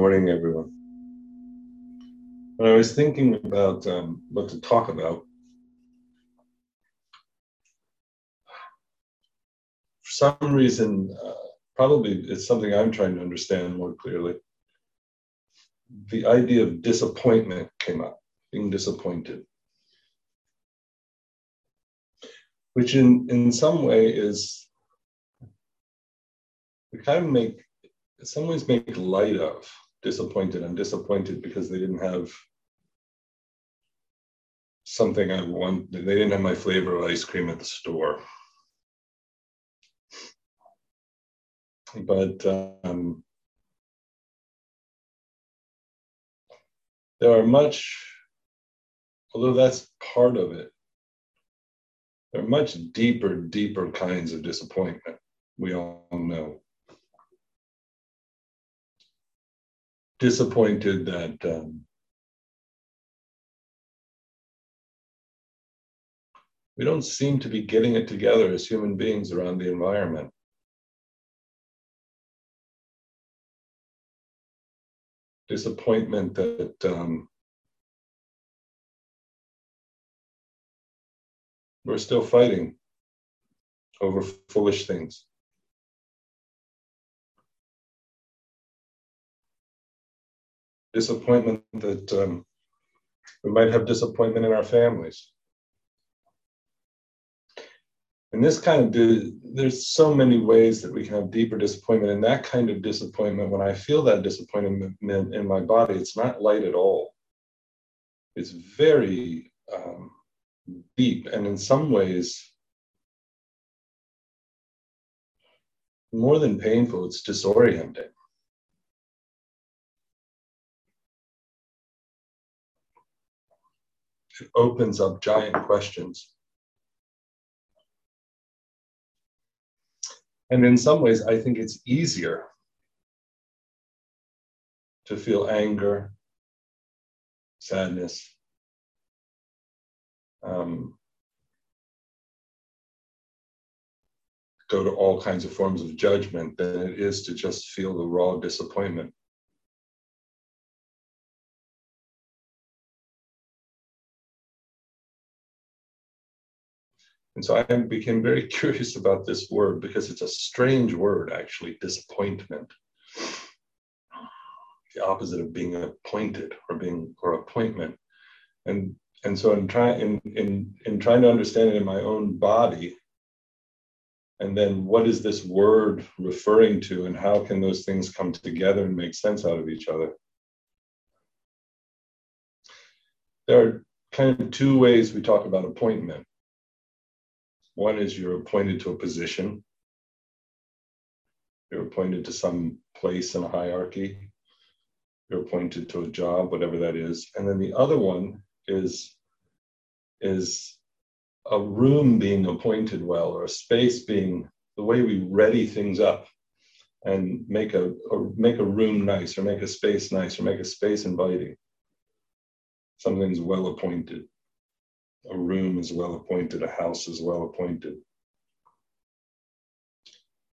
morning, everyone. When I was thinking about um, what to talk about, for some reason, uh, probably it's something I'm trying to understand more clearly. The idea of disappointment came up, being disappointed, which in, in some way is, we kind of make in some ways make light of disappointed. I'm disappointed because they didn't have something I want. They didn't have my flavor of ice cream at the store. But um, there are much, although that's part of it, there are much deeper, deeper kinds of disappointment. We all know. Disappointed that um, we don't seem to be getting it together as human beings around the environment. Disappointment that um, we're still fighting over foolish things. Disappointment that um, we might have disappointment in our families. And this kind of, there's so many ways that we can have deeper disappointment. And that kind of disappointment, when I feel that disappointment in my body, it's not light at all. It's very um, deep. And in some ways, more than painful, it's disorienting. Opens up giant questions. And in some ways, I think it's easier to feel anger, sadness, um, go to all kinds of forms of judgment than it is to just feel the raw disappointment. And so I became very curious about this word because it's a strange word, actually, disappointment. The opposite of being appointed or being or appointment. And and so in trying in, in in trying to understand it in my own body, and then what is this word referring to and how can those things come together and make sense out of each other? There are kind of two ways we talk about appointment. One is you're appointed to a position, you're appointed to some place in a hierarchy, you're appointed to a job, whatever that is. And then the other one is, is a room being appointed well or a space being the way we ready things up and make a make a room nice or make a space nice or make a space inviting. Something's well appointed a room is well appointed, a house is well appointed.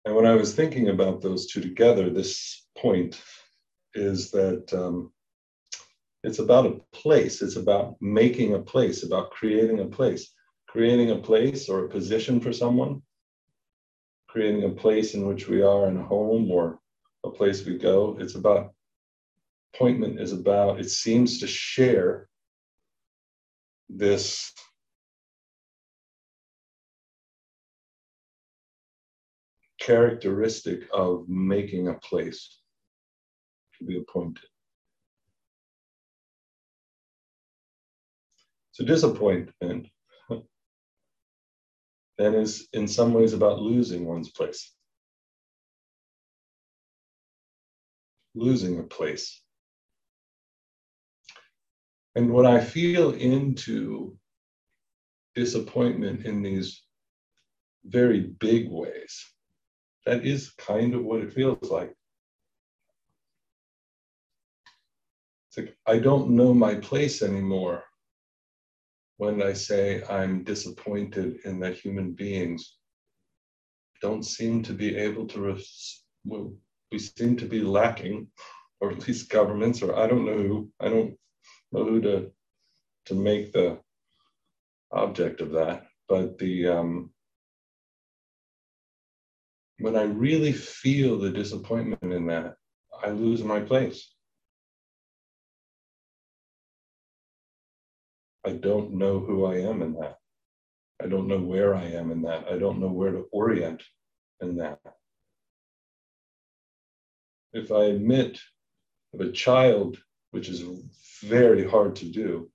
And when I was thinking about those two together, this point is that um, it's about a place, it's about making a place, about creating a place, creating a place or a position for someone, creating a place in which we are in a home or a place we go. It's about appointment is about, it seems to share this characteristic of making a place to be appointed. So disappointment then is in some ways about losing one's place. Losing a place. And when I feel into disappointment in these very big ways, that is kind of what it feels like. It's like I don't know my place anymore when I say I'm disappointed in that human beings don't seem to be able to, res- we seem to be lacking or at least governments, or I don't know who, I don't know who to to make the object of that. But the um, when I really feel the disappointment in that, I lose my place. I don't know who I am in that. I don't know where I am in that. I don't know where to orient in that. If I admit if a child, which is very hard to do,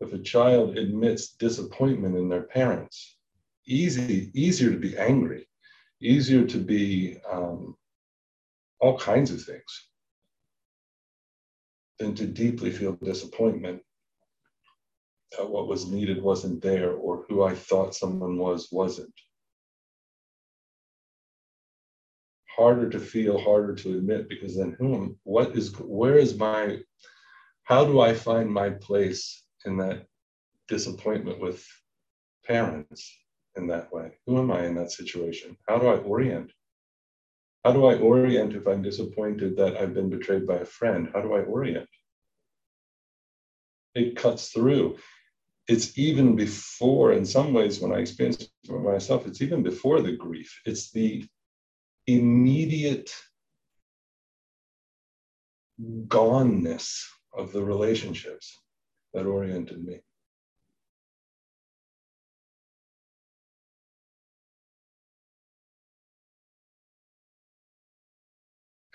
if a child admits disappointment in their parents, easy, easier to be angry, easier to be um, all kinds of things than to deeply feel disappointment that what was needed wasn't there or who I thought someone was wasn't. Harder to feel, harder to admit because then whom, what is, where is my, how do I find my place in that disappointment with parents in that way? Who am I in that situation? How do I orient? How do I orient if I'm disappointed that I've been betrayed by a friend? How do I orient? It cuts through it's even before, in some ways, when I experience it for myself, it's even before the grief. It's the immediate goneness of the relationships that oriented me.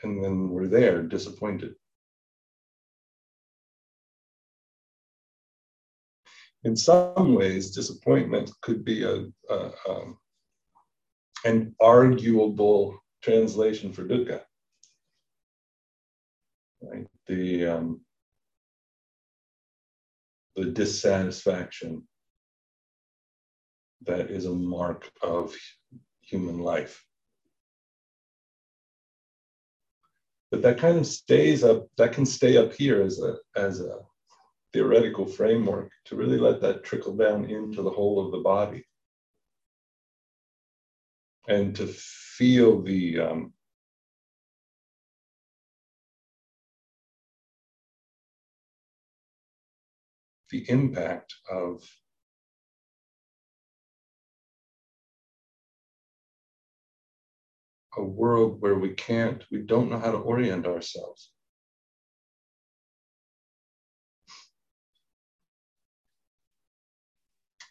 And then we're there, disappointed. in some ways, disappointment could be a, a um, an arguable translation for dukkha. Right? The um, the dissatisfaction that is a mark of human life. But that kind of stays up, that can stay up here as a as a theoretical framework to really let that trickle down into the whole of the body and to feel the um, the impact of a world where we can't, we don't know how to orient ourselves.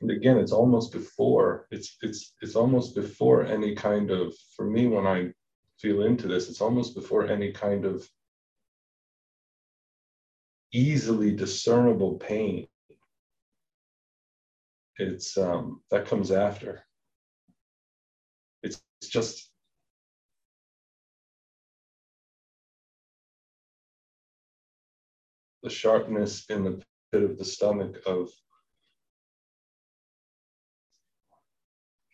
and again it's almost before it's it's it's almost before any kind of for me when i feel into this it's almost before any kind of easily discernible pain it's um that comes after it's, it's just the sharpness in the pit of the stomach of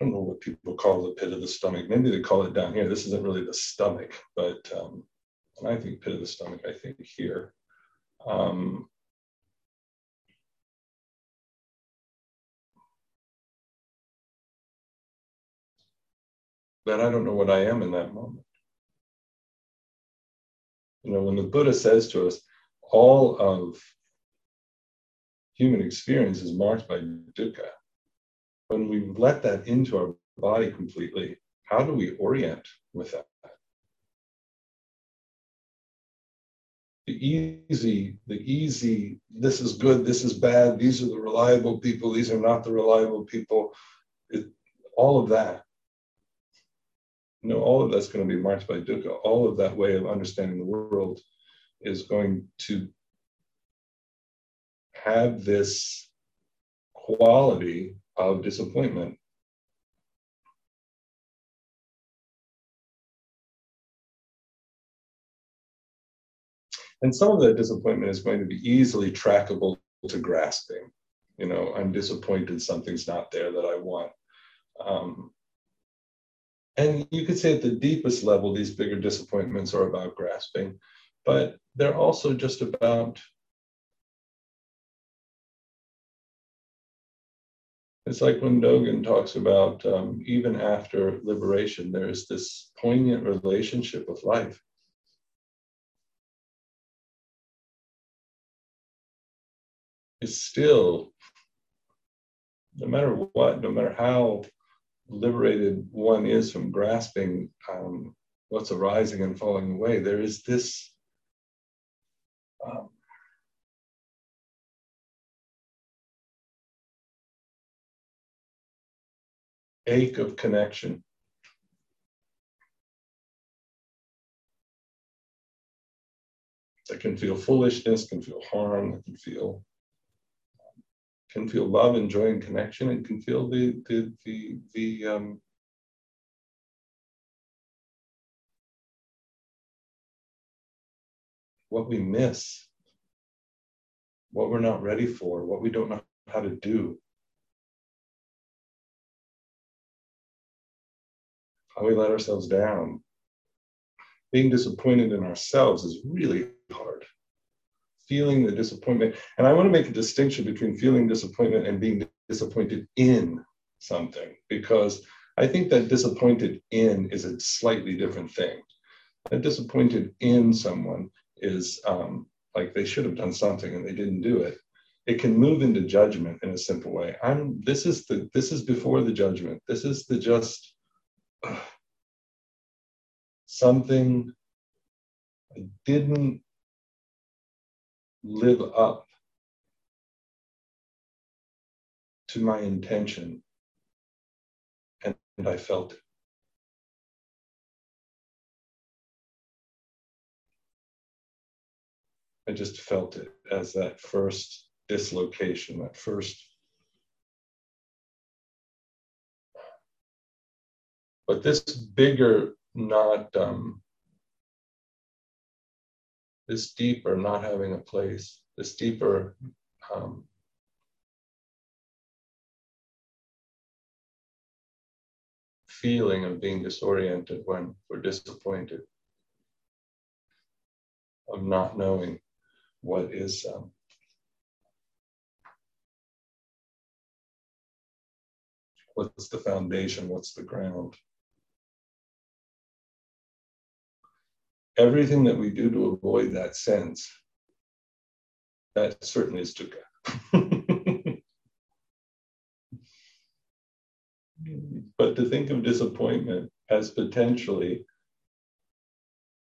I don't know what people call the pit of the stomach. Maybe they call it down here. This isn't really the stomach, but um, when I think pit of the stomach, I think here. Um, that I don't know what I am in that moment. You know, when the Buddha says to us, all of human experience is marked by dukkha when we let that into our body completely, how do we orient with that? Easy, the easy, this is good, this is bad, these are the reliable people, these are not the reliable people, it, all of that. You know, all of that's going to be marked by dukkha. All of that way of understanding the world is going to have this quality of disappointment. And some of that disappointment is going to be easily trackable to grasping. You know, I'm disappointed something's not there that I want. Um, and you could say at the deepest level, these bigger disappointments are about grasping, but they're also just about It's like when Dogen talks about um, even after liberation, there's this poignant relationship with life. Is still, no matter what, no matter how liberated one is from grasping um, what's arising and falling away, there is this um, ache of connection. That can feel foolishness, can feel harm, can feel can feel love and joy and connection, and can feel the the the the um, what we miss, what we're not ready for, what we don't know how to do. How we let ourselves down. Being disappointed in ourselves is really hard. Feeling the disappointment. And I want to make a distinction between feeling disappointment and being disappointed in something, because I think that disappointed in is a slightly different thing. That disappointed in someone is um, like they should have done something and they didn't do it it can move into judgment in a simple way i'm this is the this is before the judgment this is the just uh, something i didn't live up to my intention and, and i felt it I just felt it as that first dislocation, that first. But this bigger, not um, this deeper, not having a place, this deeper um, feeling of being disoriented when we're disappointed, of not knowing what is um, what's the foundation, what's the ground. Everything that we do to avoid that sense, that certainly is dukkha. but to think of disappointment as potentially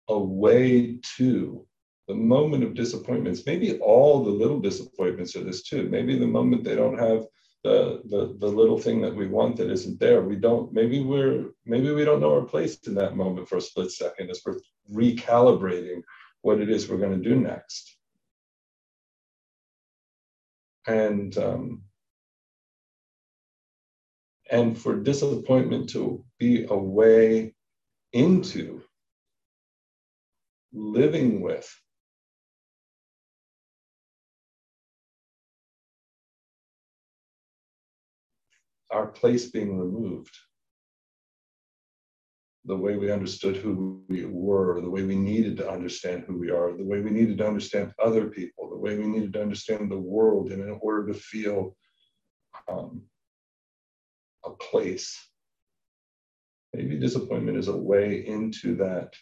a way to the moment of disappointments, maybe all the little disappointments are this too. Maybe the moment they don't have the, the the little thing that we want that isn't there. We don't, maybe we're maybe we don't know our place in that moment for a split second as we're recalibrating what it is we're going to do next. And um, and for disappointment to be a way into living with our place being removed. The way we understood who we were, the way we needed to understand who we are, the way we needed to understand other people, the way we needed to understand the world and in order to feel um, a place. Maybe disappointment is a way into that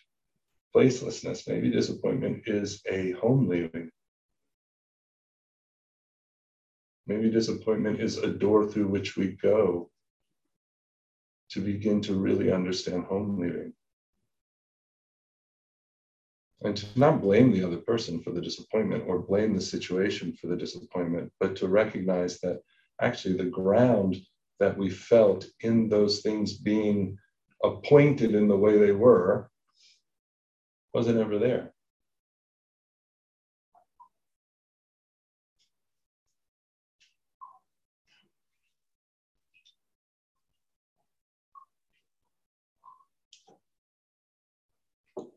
placelessness. Maybe disappointment is a home leaving. Maybe disappointment is a door through which we go to begin to really understand home leaving. And to not blame the other person for the disappointment or blame the situation for the disappointment, but to recognize that actually the ground that we felt in those things being appointed in the way they were wasn't ever there.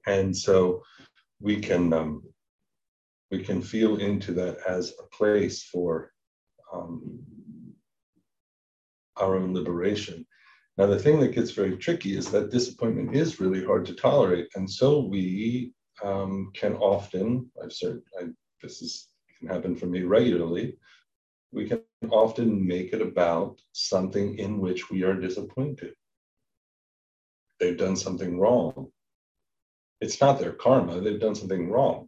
And so we can um, we can feel into that as a place for um, our own liberation. Now, the thing that gets very tricky is that disappointment is really hard to tolerate, and so we um, can often I've I, this is can happen for me regularly. We can often make it about something in which we are disappointed. They've done something wrong it's not their karma, they've done something wrong.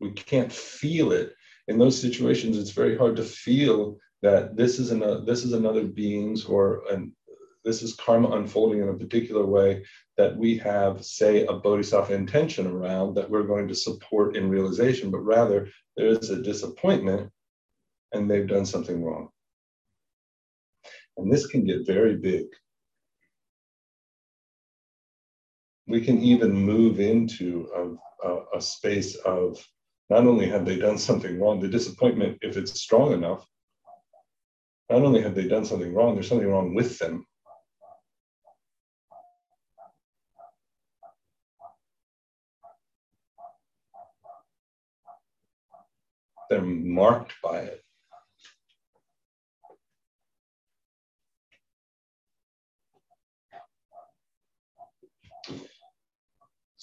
We can't feel it. In those situations, it's very hard to feel that this is another this is another being's or an this is karma unfolding in a particular way that we have, say, a bodhisattva intention around that we're going to support in realization, but rather there is a disappointment and they've done something wrong. And this can get very big. We can even move into a, a, a space of not only have they done something wrong, the disappointment, if it's strong enough, not only have they done something wrong, there's something wrong with them. They're marked by it.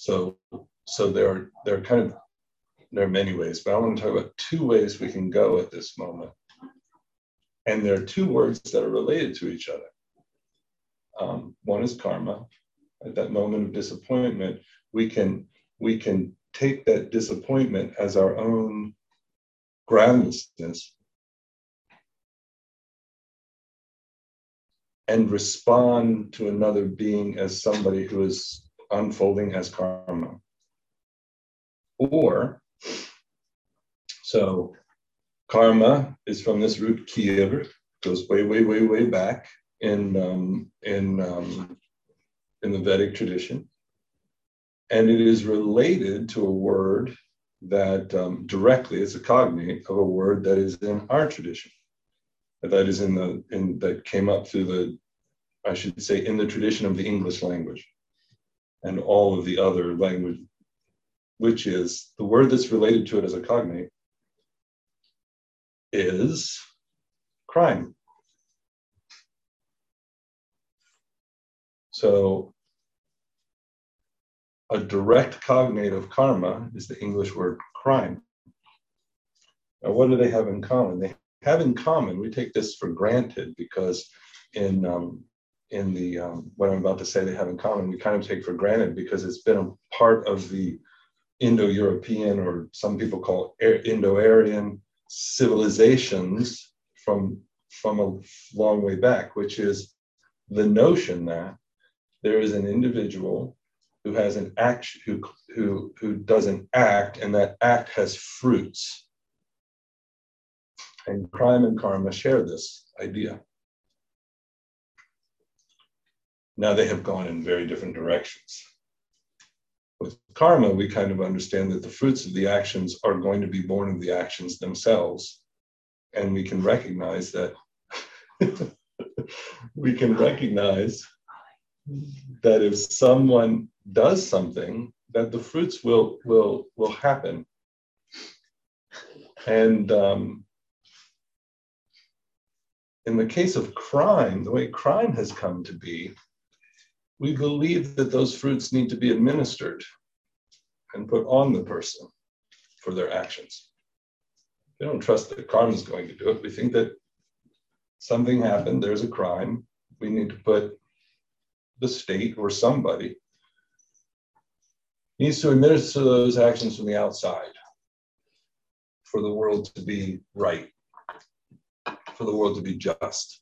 So, so there are there are kind of there are many ways, but I want to talk about two ways we can go at this moment. And there are two words that are related to each other. Um, one is karma. At that moment of disappointment, we can we can take that disappointment as our own groundlessness and respond to another being as somebody who is unfolding as karma. Or, so karma is from this root kir, goes way, way, way, way back in um, in um, in the Vedic tradition, and it is related to a word that um, directly is a cognate of a word that is in our tradition, that is in the in that came up through the, I should say, in the tradition of the English language, and all of the other language, which is the word that's related to it as a cognate is crime. So a direct cognate of karma is the English word crime. Now, what do they have in common? They have in common, we take this for granted because in um, in the um, what I'm about to say they have in common, we kind of take for granted because it's been a part of the Indo-European or some people call Indo-Aryan civilizations from from a long way back, which is the notion that there is an individual who has an act who who who does an act and that act has fruits. And crime and karma share this idea now they have gone in very different directions with karma, we kind of understand that the fruits of the actions are going to be born of the actions themselves. And we can recognize that we can recognize that if someone does something, that the fruits will will will happen. And um, in the case of crime, the way crime has come to be, we believe that those fruits need to be administered and put on the person for their actions. We don't trust that karma is going to do it. We think that something happened, there's a crime. We need to put the state or somebody needs to administer those actions from the outside for the world to be right, for the world to be just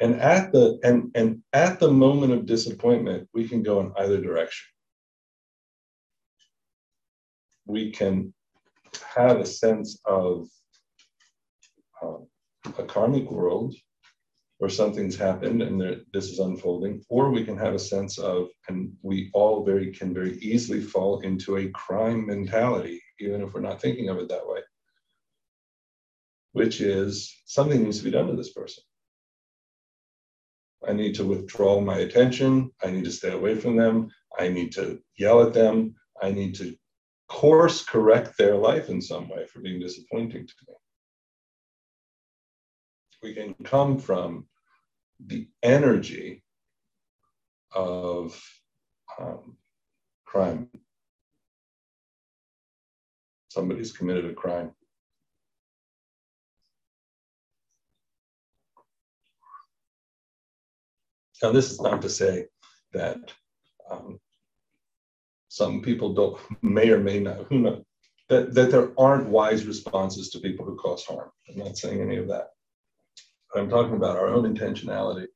and at the and and at the moment of disappointment we can go in either direction. We can have a sense of um, a karmic world where something's happened and there, this is unfolding or we can have a sense of and we all very can very easily fall into a crime mentality even if we're not thinking of it that way which is something needs to be done to this person I need to withdraw my attention. I need to stay away from them. I need to yell at them. I need to course correct their life in some way for being disappointing to me. We can come from the energy of um, crime. Somebody's committed a crime. Now, this is not to say that um, Some people don't, may or may not, who knows, that, that there aren't wise responses to people who cause harm. I'm not saying any of that. I'm talking about our own intentionality.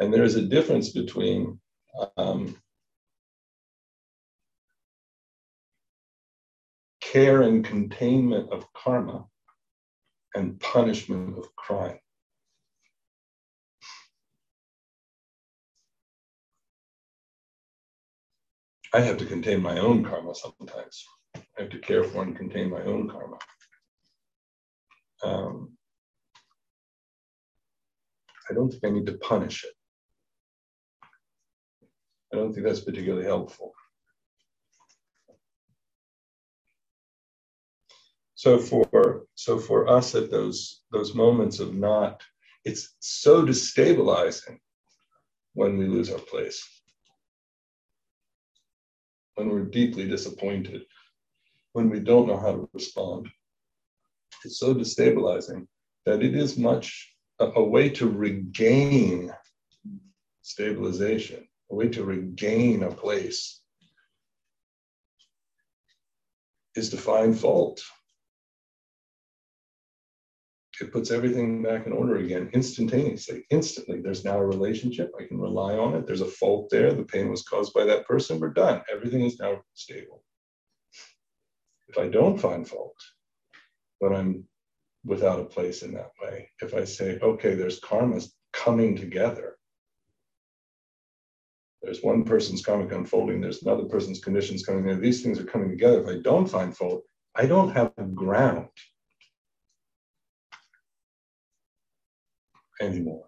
And there is a difference between um, care and containment of karma and punishment of crime. I have to contain my own karma sometimes. I have to care for and contain my own karma. Um, I don't think I need to punish it. I don't think that's particularly helpful. So for so for us at those those moments of not, it's so destabilizing when we lose our place. When we're deeply disappointed, when we don't know how to respond. It's so destabilizing that it is much a, a way to regain stabilization, a way to regain a place is to find fault it puts everything back in order again instantaneously, instantly. There's now a relationship. I can rely on it. There's a fault there. The pain was caused by that person. We're done. Everything is now stable. If I don't find fault, then I'm without a place in that way. If I say, okay, there's karmas coming together, there's one person's karmic unfolding, there's another person's conditions coming together. These things are coming together. If I don't find fault, I don't have ground anymore.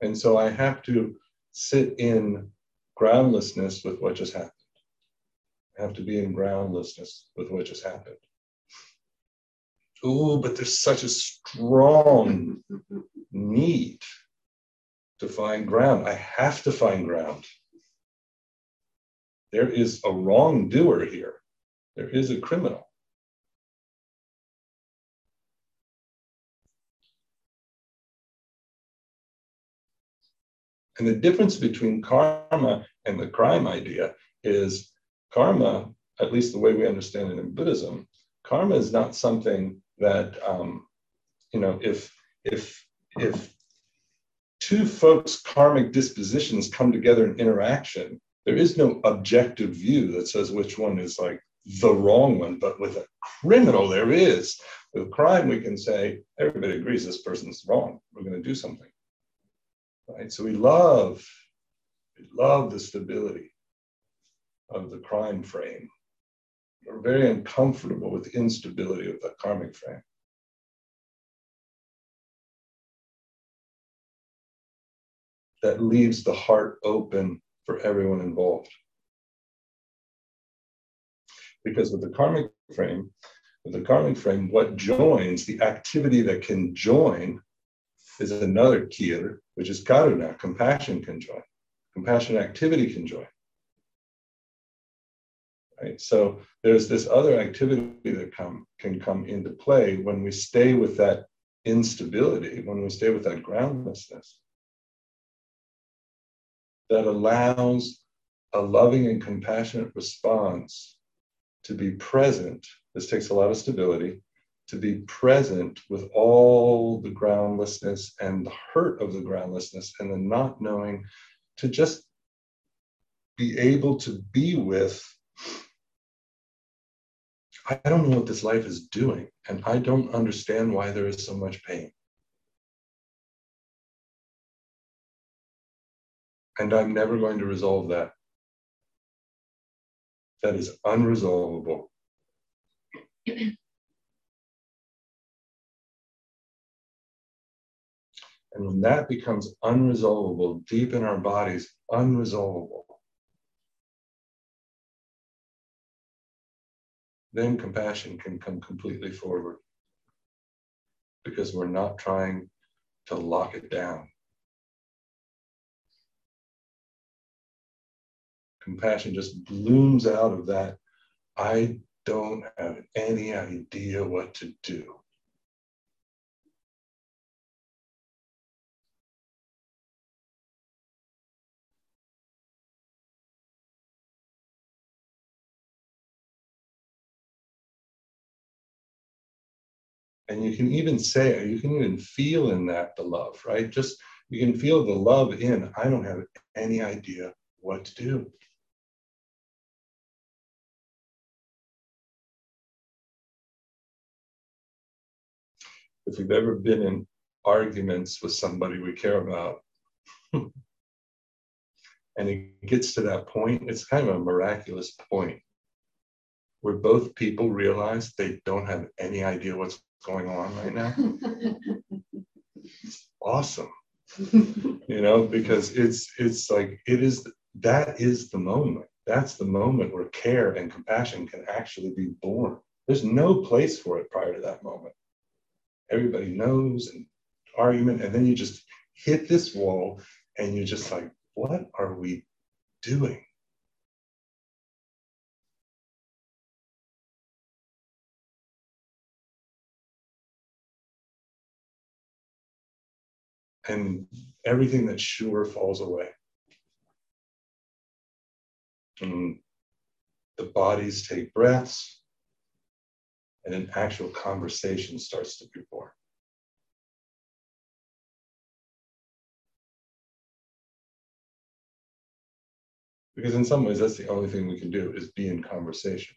And so I have to sit in groundlessness with what just happened. I have to be in groundlessness with what just happened. Oh, but there's such a strong need to find ground. I have to find ground. There is a wrongdoer here. There is a criminal. And the difference between karma and the crime idea is karma, at least the way we understand it in Buddhism, karma is not something that um, you know if if if two folks' karmic dispositions come together in interaction, there is no objective view that says which one is like the wrong one. But with a criminal, there is. With crime, we can say everybody agrees this person's wrong. We're going to do something. Right? So we love, we love the stability of the crime frame. We're very uncomfortable with the instability of the karmic frame. That leaves the heart open for everyone involved. Because with the karmic frame, with the karmic frame, what joins, the activity that can join is another kir, which is karuna, compassion can join. Compassion activity can join. Right? So there's this other activity that come, can come into play when we stay with that instability, when we stay with that groundlessness, that allows a loving and compassionate response to be present. This takes a lot of stability to be present with all the groundlessness and the hurt of the groundlessness and the not knowing, to just be able to be with. I don't know what this life is doing, and I don't understand why there is so much pain. And I'm never going to resolve that. That is unresolvable. And when that becomes unresolvable, deep in our bodies, unresolvable, then compassion can come completely forward because we're not trying to lock it down. Compassion just blooms out of that. I don't have any idea what to do. And you can even say, you can even feel in that the love, right? Just you can feel the love in, I don't have any idea what to do. If we've ever been in arguments with somebody we care about, and it gets to that point, it's kind of a miraculous point where both people realize they don't have any idea what's going on right now. awesome. you know, because it's it's like it is that is the moment. That's the moment where care and compassion can actually be born. There's no place for it prior to that moment. Everybody knows and argument, and then you just hit this wall and you're just like, what are we doing? And everything that's sure falls away. And the bodies take breaths, and an actual conversation starts to be born. Because in some ways, that's the only thing we can do is be in conversation.